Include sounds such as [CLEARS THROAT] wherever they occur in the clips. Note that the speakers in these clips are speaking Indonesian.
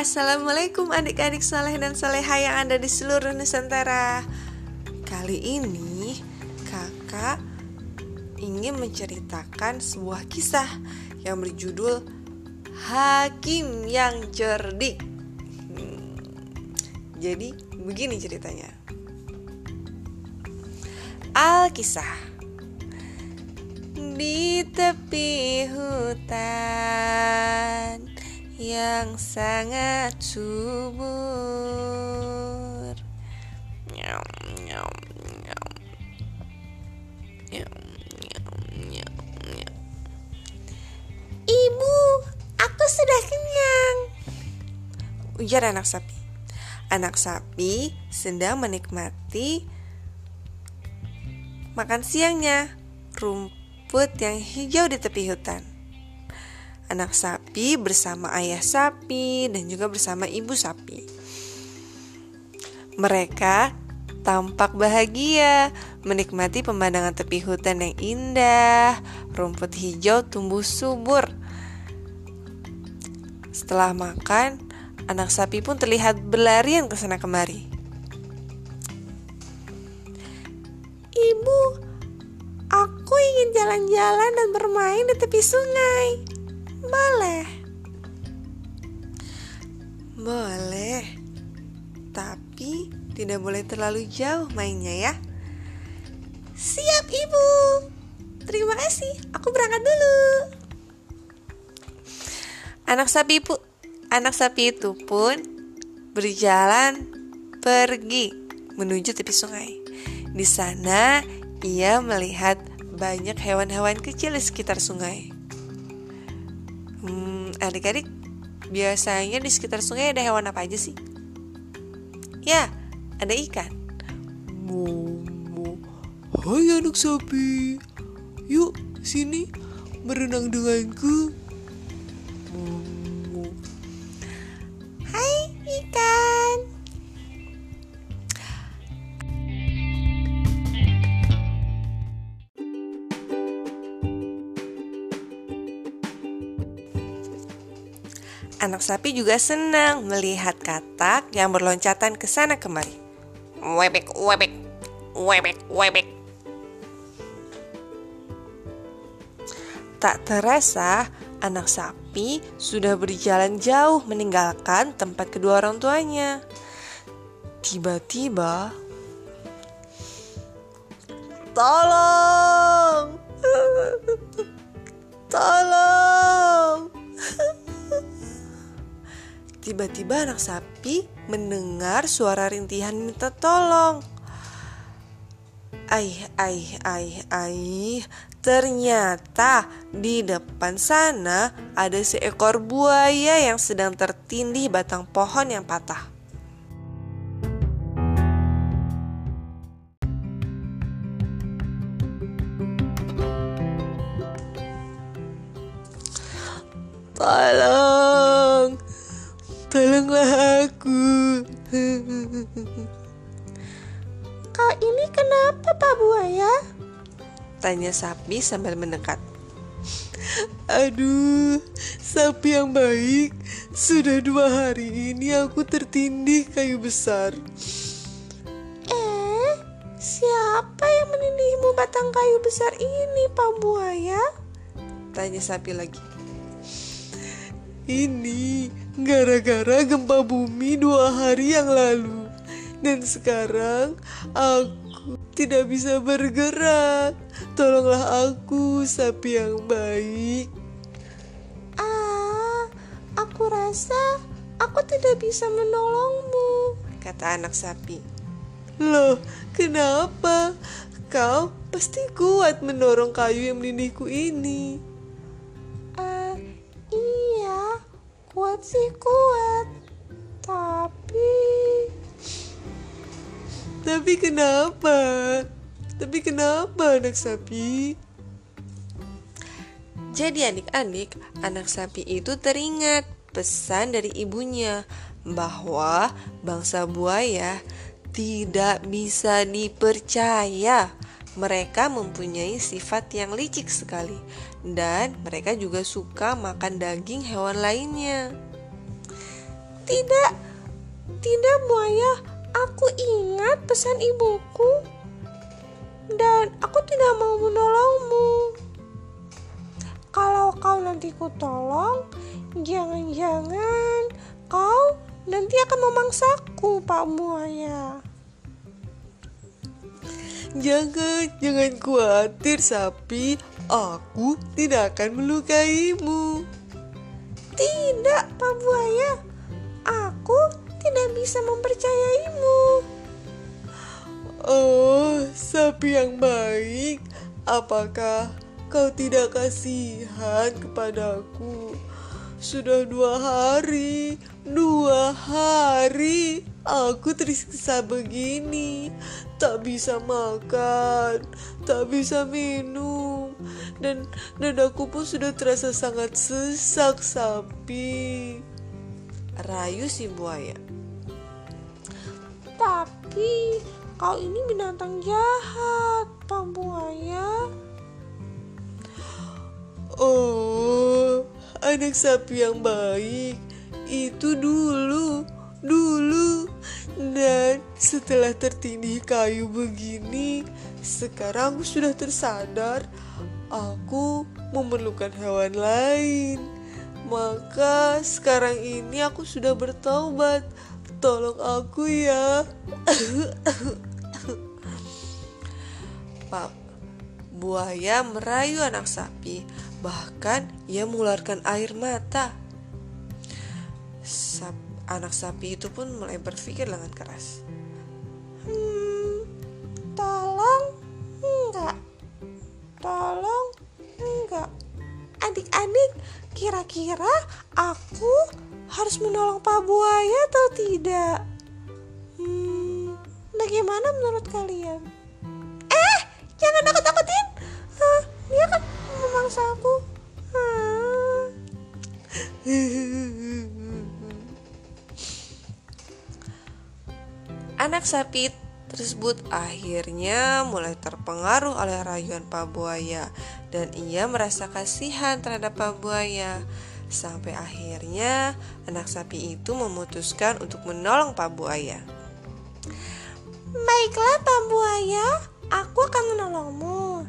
Assalamualaikum adik-adik soleh dan soleha yang ada di seluruh Nusantara. Kali ini kakak ingin menceritakan sebuah kisah yang berjudul Hakim yang cerdik. Hmm, Jadi begini ceritanya. Alkisah. Di tepi hutan yang sangat subur. Nyam, nyam, nyam. Nyam, nyam, nyam, nyam. Ibu, aku sudah kenyang. Ujar anak sapi. Anak sapi sedang menikmati makan siangnya rumput yang hijau di tepi hutan anak sapi bersama ayah sapi dan juga bersama ibu sapi. Mereka tampak bahagia menikmati pemandangan tepi hutan yang indah, rumput hijau tumbuh subur. Setelah makan, anak sapi pun terlihat berlarian ke sana kemari. Ibu, aku ingin jalan-jalan dan bermain di tepi sungai. Tidak boleh terlalu jauh mainnya ya. Siap, Ibu. Terima kasih. Aku berangkat dulu. Anak sapi pu anak sapi itu pun berjalan pergi menuju tepi sungai. Di sana ia melihat banyak hewan-hewan kecil di sekitar sungai. Hmm, adik-adik, biasanya di sekitar sungai ada hewan apa aja sih? Ya, ada ikan. Momo, hai anak sapi, yuk sini berenang denganku. Momo, Hai ikan. Anak sapi juga senang melihat katak yang berloncatan ke sana kemari. Webek, webek, webek, webek. Tak terasa, anak sapi sudah berjalan jauh meninggalkan tempat kedua orang tuanya. Tiba-tiba, tolong, [LAUGHS] tolong. Tiba-tiba anak sapi mendengar suara rintihan minta tolong. Aih, aih, aih, aih. Ternyata di depan sana ada seekor buaya yang sedang tertindih batang pohon yang patah. tolong, tolonglah aku. Kau ini kenapa Pak Buaya? Tanya sapi sambil mendekat. Aduh, sapi yang baik. Sudah dua hari ini aku tertindih kayu besar. Eh, siapa yang menindihmu batang kayu besar ini Pak Buaya? Tanya sapi lagi. Ini gara-gara gempa bumi dua hari yang lalu. Dan sekarang aku tidak bisa bergerak. Tolonglah aku, sapi yang baik. Ah, aku rasa aku tidak bisa menolongmu, kata anak sapi. Loh, kenapa? Kau pasti kuat mendorong kayu yang menindihku ini. Kuat sih kuat. Tapi Tapi kenapa? Tapi kenapa anak sapi? Jadi adik-adik, anak sapi itu teringat pesan dari ibunya bahwa bangsa buaya tidak bisa dipercaya. Mereka mempunyai sifat yang licik sekali dan mereka juga suka makan daging hewan lainnya. Tidak, tidak buaya. Aku ingat pesan ibuku dan aku tidak mau menolongmu. Kalau kau nanti ku tolong, jangan-jangan kau nanti akan memangsaku, Pak Buaya. Jangan, jangan khawatir sapi, aku tidak akan melukaimu. Tidak, Pak Buaya. Aku tidak bisa mempercayaimu. Oh, sapi yang baik, apakah kau tidak kasihan kepadaku? Sudah dua hari, dua hari aku tersiksa begini. Tak bisa makan, tak bisa minum, dan dadaku pun sudah terasa sangat sesak sapi. Rayu si buaya. Tapi kau ini binatang jahat, Pak Buaya. Oh, anak sapi yang baik itu dulu, dulu. Dan setelah tertindih kayu begini, sekarang aku sudah tersadar aku memerlukan hewan lain. Maka sekarang ini aku sudah bertobat. Tolong aku ya. [LAUGHS] Pak buaya merayu anak sapi, bahkan ia mengeluarkan air mata. Sap, anak sapi itu pun mulai berpikir dengan keras. Hmm, tolong enggak? Tolong enggak? Adik-adik, kira-kira aku harus menolong Pak Buaya atau tidak? Hmm, bagaimana menurut kalian? Eh, jangan takut-takutin. Hah, dia kan memangsa aku. Hah. [LAUGHS] Anak sapi tersebut akhirnya mulai terpengaruh oleh rayuan Pak Buaya dan ia merasa kasihan terhadap Pak Buaya. Sampai akhirnya anak sapi itu memutuskan untuk menolong Pak Buaya. Baiklah Pak Buaya, aku akan menolongmu.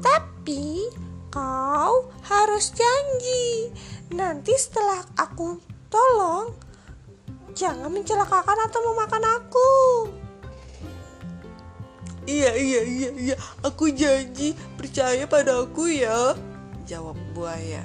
Tapi kau harus janji nanti setelah aku tolong jangan mencelakakan atau memakan aku. Iya, iya, iya, iya. Aku janji percaya padaku ya. Jawab buaya.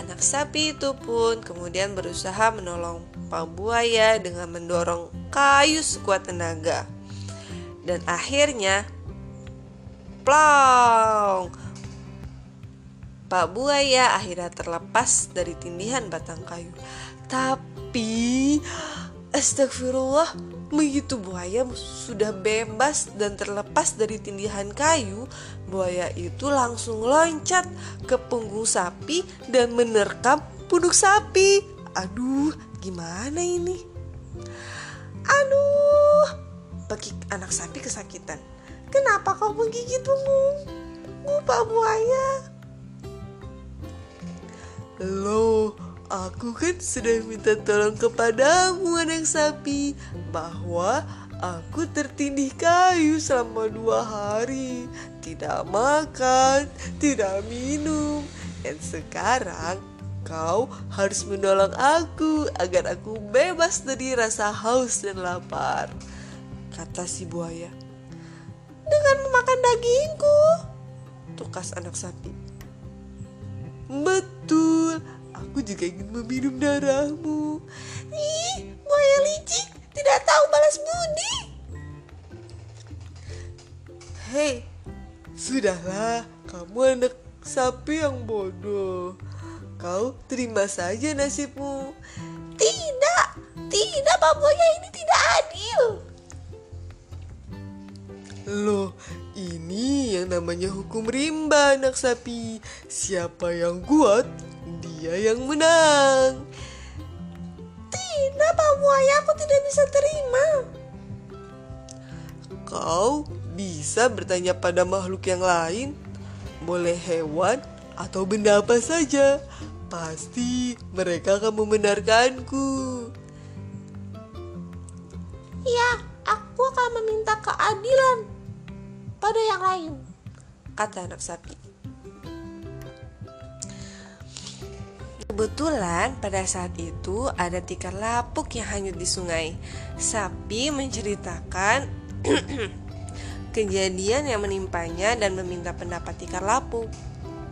Anak sapi itu pun kemudian berusaha menolong Pak Buaya dengan mendorong kayu sekuat tenaga. Dan akhirnya plong. Pak Buaya akhirnya terlepas dari tindihan batang kayu. Tapi astagfirullah, begitu buaya sudah bebas dan terlepas dari tindihan kayu, buaya itu langsung loncat ke punggung sapi dan menerkam punuk sapi. Aduh, gimana ini? Aduh, Bagi anak sapi kesakitan. kenapa kau menggigit punggungku Pak Buaya? Loh, aku kan sudah minta tolong kepadamu anak sapi bahwa aku tertindih kayu selama dua hari, tidak makan, tidak minum, dan sekarang kau harus menolong aku agar aku bebas dari rasa haus dan lapar. Kata si buaya. Dengan memakan dagingku. Tukas anak sapi. Betul, aku juga ingin meminum darahmu. Ih, buaya licik tidak tahu balas budi. Hei, sudahlah, kamu anak sapi yang bodoh. Kau terima saja nasibmu. Tidak, tidak Pak Buaya ini tidak adil. Loh, ini yang namanya hukum rimba anak sapi. Siapa yang kuat, dia yang menang. Tidak Pak Buaya, aku tidak bisa terima. Kau bisa bertanya pada makhluk yang lain, boleh hewan atau benda apa saja. pasti mereka akan membenarkanku. Ya, aku akan meminta keadilan pada yang lain. Kata anak sapi. Kebetulan pada saat itu ada tikar lapuk yang hanyut di sungai. Sapi menceritakan [CLEARS THROAT] kejadian yang menimpanya dan meminta pendapat tikar lapuk.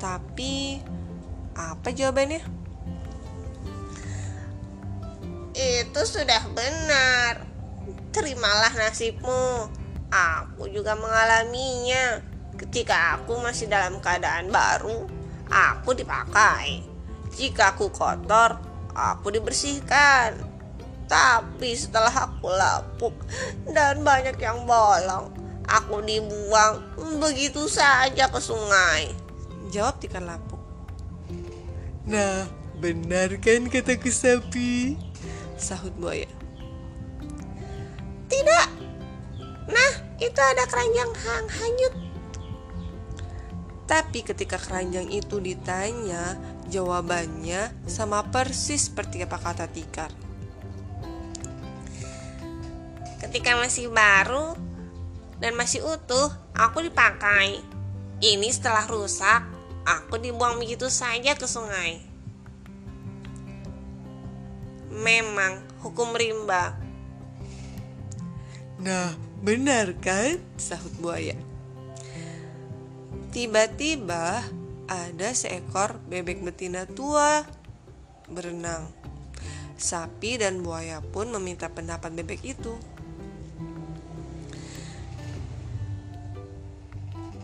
Tapi apa jawabannya? Itu sudah benar. Terimalah nasibmu. Aku juga mengalaminya. Ketika aku masih dalam keadaan baru, aku dipakai. Jika aku kotor, aku dibersihkan. Tapi setelah aku lapuk dan banyak yang bolong, aku dibuang begitu saja ke sungai. Jawab tikar lapuk. Nah, benar kan kataku sapi? Sahut buaya. Tidak. Nah, itu ada keranjang hang hanyut. Tapi ketika keranjang itu ditanya, jawabannya sama persis seperti apa kata tikar. Ketika masih baru dan masih utuh, aku dipakai. Ini setelah rusak, aku dibuang begitu saja ke sungai. Memang hukum rimba. Nah, benar kan? Sahut buaya. Tiba-tiba ada seekor bebek betina tua berenang. Sapi dan buaya pun meminta pendapat bebek itu.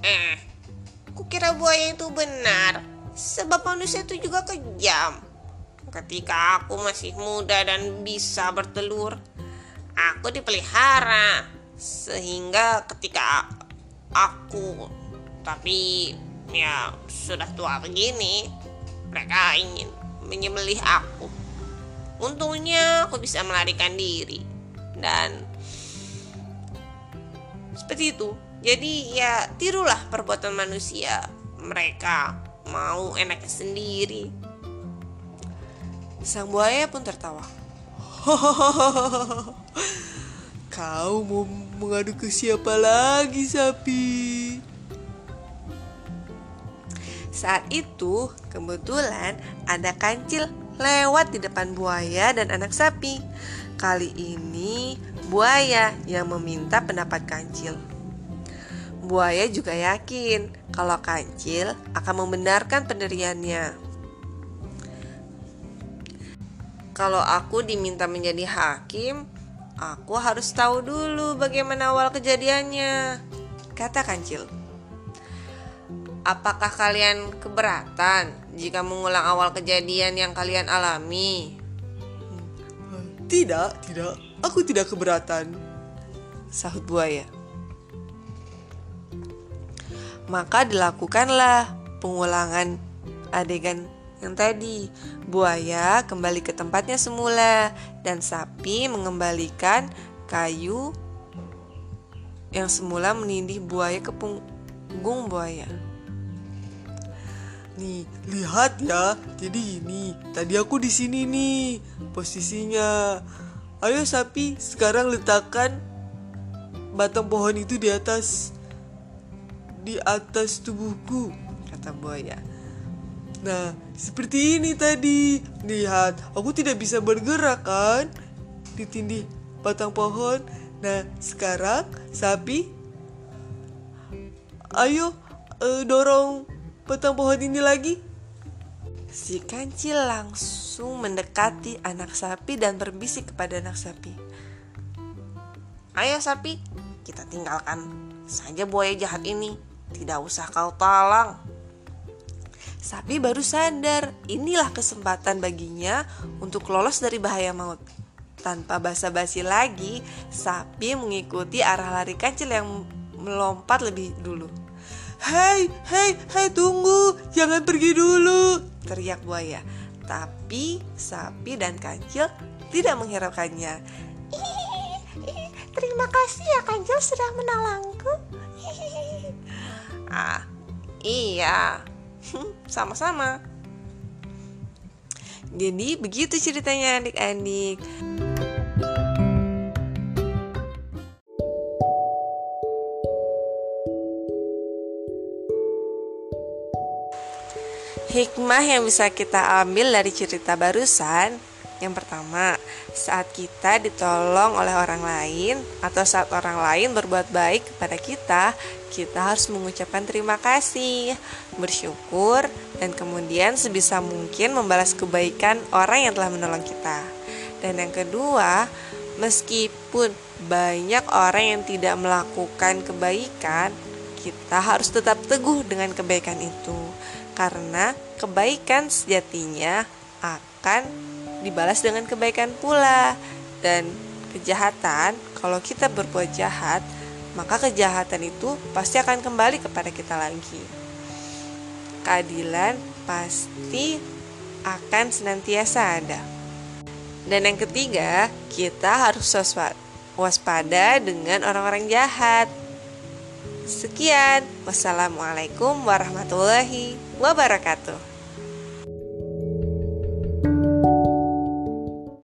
Eh, kukira buaya itu benar, sebab manusia itu juga kejam. Ketika aku masih muda dan bisa bertelur, aku dipelihara. Sehingga ketika aku tapi ya sudah tua begini, mereka ingin menyembelih aku. Untungnya aku bisa melarikan diri dan seperti itu. Jadi ya tirulah perbuatan manusia. Mereka mau enaknya sendiri. Sang buaya pun tertawa. [LAUGHS] Kau mau mengadu ke siapa lagi sapi? Saat itu, kebetulan ada kancil lewat di depan buaya dan anak sapi. Kali ini, buaya yang meminta pendapat kancil. Buaya juga yakin kalau kancil akan membenarkan pendiriannya. Kalau aku diminta menjadi hakim, aku harus tahu dulu bagaimana awal kejadiannya, kata kancil. Apakah kalian keberatan jika mengulang awal kejadian yang kalian alami? Tidak, tidak. Aku tidak keberatan. Sahut buaya. Maka dilakukanlah pengulangan adegan yang tadi. Buaya kembali ke tempatnya semula dan sapi mengembalikan kayu yang semula menindih buaya ke punggung buaya. Nih, lihat ya. Jadi ini, tadi aku di sini nih posisinya. Ayo sapi, sekarang letakkan batang pohon itu di atas di atas tubuhku, kata buaya. Nah, seperti ini tadi. Lihat, aku tidak bisa bergerak kan? Ditindih batang pohon. Nah, sekarang sapi Ayo eh, dorong batang pohon ini lagi. Si kancil langsung mendekati anak sapi dan berbisik kepada anak sapi. Ayo sapi, kita tinggalkan saja buaya jahat ini. Tidak usah kau talang. Sapi baru sadar, inilah kesempatan baginya untuk lolos dari bahaya maut. Tanpa basa-basi lagi, sapi mengikuti arah lari kancil yang melompat lebih dulu. Hei, hei, hei tunggu, jangan pergi dulu, teriak buaya. Tapi sapi dan kancil tidak menghiraukannya. [LAUGHS] Terima kasih ya kancil sudah menolongku. [LAUGHS] ah, iya, [LAUGHS] sama-sama. Jadi begitu ceritanya adik-adik. Hikmah yang bisa kita ambil dari cerita barusan yang pertama, saat kita ditolong oleh orang lain atau saat orang lain berbuat baik kepada kita, kita harus mengucapkan terima kasih, bersyukur, dan kemudian sebisa mungkin membalas kebaikan orang yang telah menolong kita. Dan yang kedua, meskipun banyak orang yang tidak melakukan kebaikan, kita harus tetap teguh dengan kebaikan itu karena kebaikan sejatinya akan dibalas dengan kebaikan pula. Dan kejahatan kalau kita berbuat jahat maka kejahatan itu pasti akan kembali kepada kita lagi. Keadilan pasti akan senantiasa ada. Dan yang ketiga kita harus waspada dengan orang-orang jahat Sekian, wassalamualaikum warahmatullahi wabarakatuh.